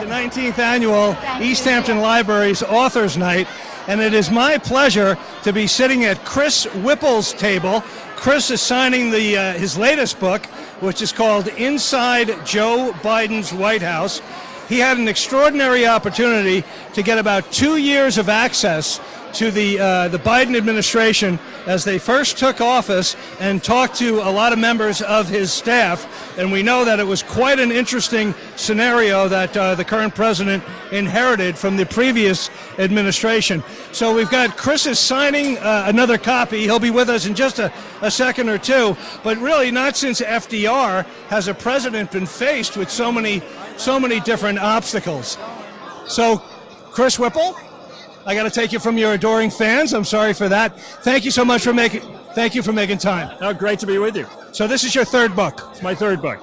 the 19th annual East Hampton Libraries Authors Night, and it is my pleasure to be sitting at Chris Whipple's table. Chris is signing the uh, his latest book, which is called Inside Joe Biden's White House. He had an extraordinary opportunity to get about two years of access to the uh, the Biden administration as they first took office and talked to a lot of members of his staff. And we know that it was quite an interesting scenario that uh, the current president inherited from the previous administration. So we've got Chris is signing uh, another copy. He'll be with us in just a, a second or two. But really, not since FDR has a president been faced with so many so many different obstacles. So, Chris Whipple. I got to take you from your adoring fans. I'm sorry for that. Thank you so much for making. Thank you for making time. Oh, great to be with you. So this is your third book, It's my third book.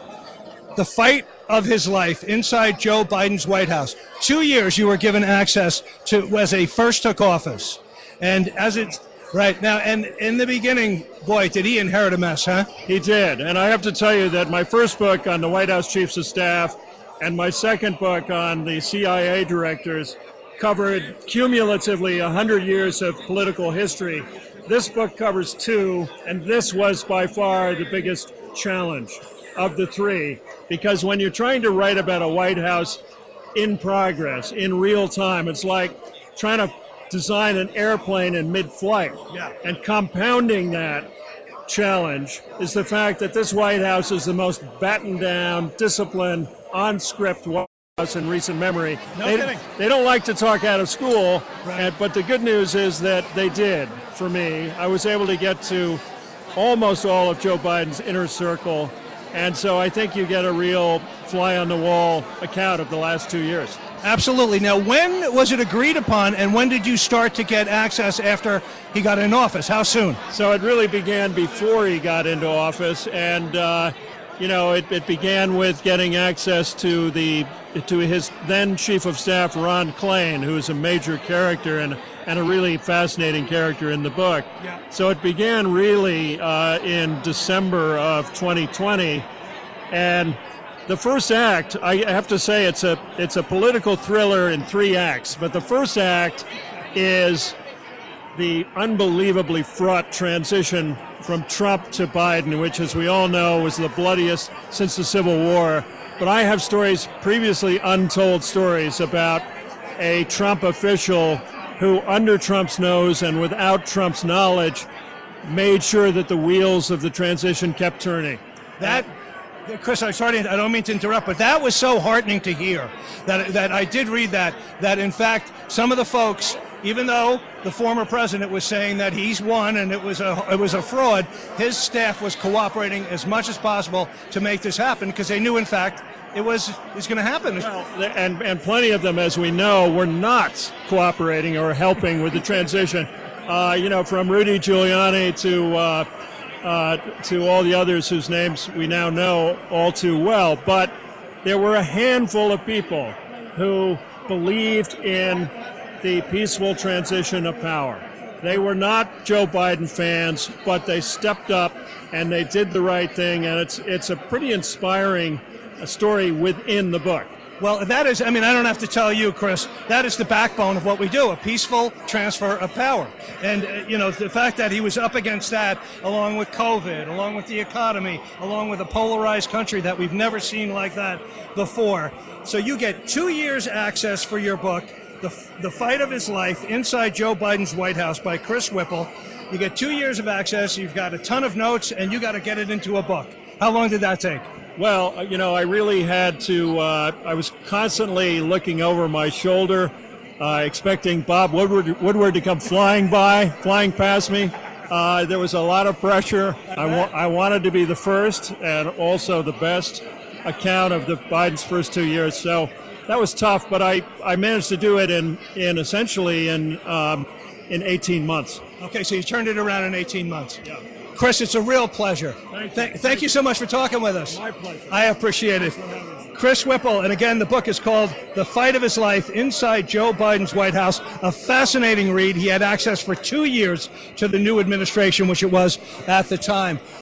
"The Fight of His Life Inside Joe Biden's White House." Two years you were given access to as he first took office, and as it's right now, and in the beginning, boy, did he inherit a mess, huh? He did. And I have to tell you that my first book on the White House Chiefs of Staff and my second book on the CIA directors covered cumulatively 100 years of political history. This book covers two, and this was by far the biggest challenge of the three. Because when you're trying to write about a White House in progress, in real time, it's like trying to design an airplane in mid flight. Yeah. And compounding that challenge is the fact that this White House is the most battened down, disciplined, on script White House in recent memory. No they, kidding. they don't like to talk out of school, Right. and, but the good news is that they did for me. I was able to get to almost all of Joe Biden's inner circle, and so I think you get a real fly on the wall account of the last two years. Absolutely. Now, when was it agreed upon, and when did you start to get access after he got in office? How soon? So it really began before he got into office, and uh, you know, it, it began with getting access to the to his then chief of staff Ron Klain, who is a major character and and a really fascinating character in the book. Yeah. So it began really uh, in December of 2020, and the first act, I have to say, it's a it's a political thriller in three acts. But the first act is the unbelievably fraught transition from Trump to Biden, which, as we all know, was the bloodiest since the Civil War. But I have stories, previously untold stories, about a Trump official who, under Trump's nose and without Trump's knowledge, made sure that the wheels of the transition kept turning. That, Chris, I'm sorry, I don't mean to interrupt, but that was so heartening to hear. That that I did read that. That in fact, some of the folks, even though the former president was saying that he's won and it was a it was a fraud, his staff was cooperating as much as possible to make this happen because they knew, in fact, it was was going to happen. Well, and, and plenty of them, as we know, were not cooperating or helping with the transition. Uh, you know, from Rudy Giuliani to uh, uh, to all the others whose names we now know all too well. But there were a handful of people who believed in the peaceful transition of power. They were not Joe Biden fans, but they stepped up and they did the right thing, and it's it's a pretty inspiring uh, story within the book. Well, that is, I mean, I don't have to tell you, Chris, that is the backbone of what we do a peaceful transfer of power. And, uh, you know, the fact that he was up against that, along with COVID, along with the economy, along with a polarized country that we've never seen like that before. So you get two years access for your book, The, the Fight of His Life Inside Joe Biden's White House by Chris Whipple. You get two years of access, you've got a ton of notes, and you got to get it into a book. How long did that take? Well, uh, you know, I really had to. Uh, I was constantly looking over my shoulder, uh, expecting Bob Woodward, Woodward to come flying by, flying past me. Uh, there was a lot of pressure. I, wa- I wanted to be the first and also the best account of the Biden's first two years. So that was tough, but I, I managed to do it in, in essentially in um, in 18 months. Okay, so you turned it around in 18 months. Yeah. Chris, it's a real pleasure. Thank you. Thank, thank you so much for talking with us. My pleasure. I appreciate it. Chris Whipple, and again, the book is called The Fight of His Life Inside Joe Biden's White House. A fascinating read. He had access for two years to the new administration, which it was at the time.